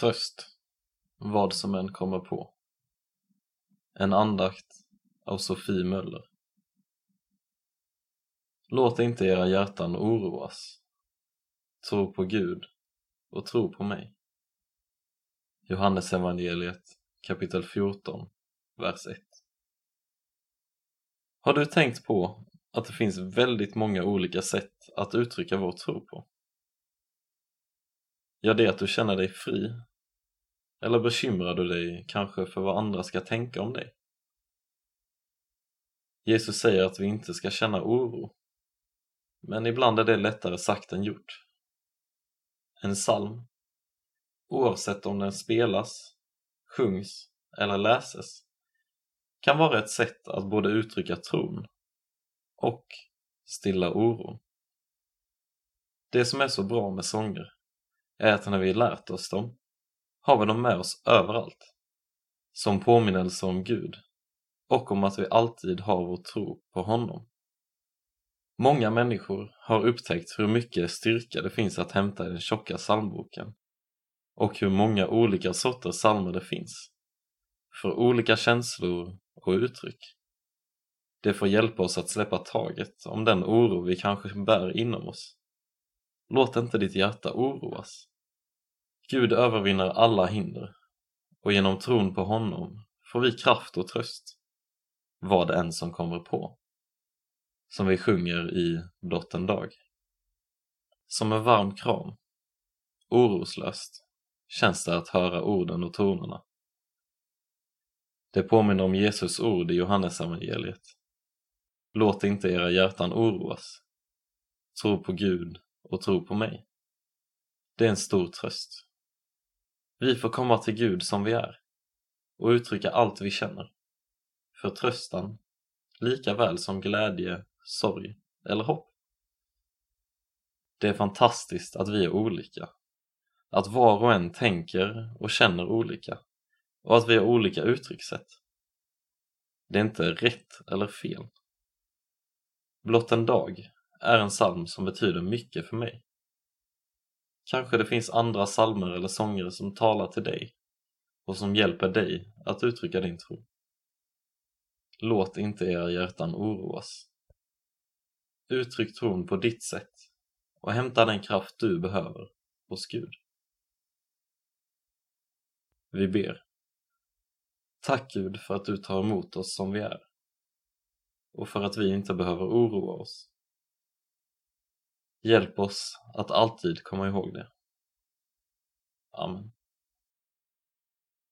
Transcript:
Tröst, vad som än kommer på. En andakt av Sofie Möller. Låt inte era hjärtan oroas. Tro på Gud och tro på mig. Johannes evangeliet kapitel 14, vers 1. Har du tänkt på att det finns väldigt många olika sätt att uttrycka vår tro på? Ja, det att du känner dig fri. Eller bekymrar du dig kanske för vad andra ska tänka om dig? Jesus säger att vi inte ska känna oro. Men ibland är det lättare sagt än gjort. En psalm, oavsett om den spelas, sjungs eller läses, kan vara ett sätt att både uttrycka tron och stilla oron. Det som är så bra med sånger är att när vi lärt oss dem har vi dem med oss överallt. Som påminnelse om Gud och om att vi alltid har vår tro på honom. Många människor har upptäckt hur mycket styrka det finns att hämta i den tjocka psalmboken och hur många olika sorters psalmer det finns för olika känslor och uttryck. Det får hjälpa oss att släppa taget om den oro vi kanske bär inom oss. Låt inte ditt hjärta oroas. Gud övervinner alla hinder och genom tron på honom får vi kraft och tröst, vad än som kommer på. Som vi sjunger i Blott en dag. Som en varm kram, oroslöst, känns det att höra orden och tonerna. Det påminner om Jesus ord i Johannesevangeliet. Låt inte era hjärtan oroas. Tro på Gud och tro på mig. Det är en stor tröst. Vi får komma till Gud som vi är och uttrycka allt vi känner. Förtröstan, lika väl som glädje, sorg eller hopp. Det är fantastiskt att vi är olika. Att var och en tänker och känner olika och att vi har olika uttryckssätt. Det är inte rätt eller fel. Blott en dag är en psalm som betyder mycket för mig. Kanske det finns andra psalmer eller sånger som talar till dig och som hjälper dig att uttrycka din tro. Låt inte era hjärtan oroas. Uttryck tron på ditt sätt och hämta den kraft du behöver hos Gud. Vi ber. Tack Gud för att du tar emot oss som vi är och för att vi inte behöver oroa oss. Hjälp oss att alltid komma ihåg det. Amen.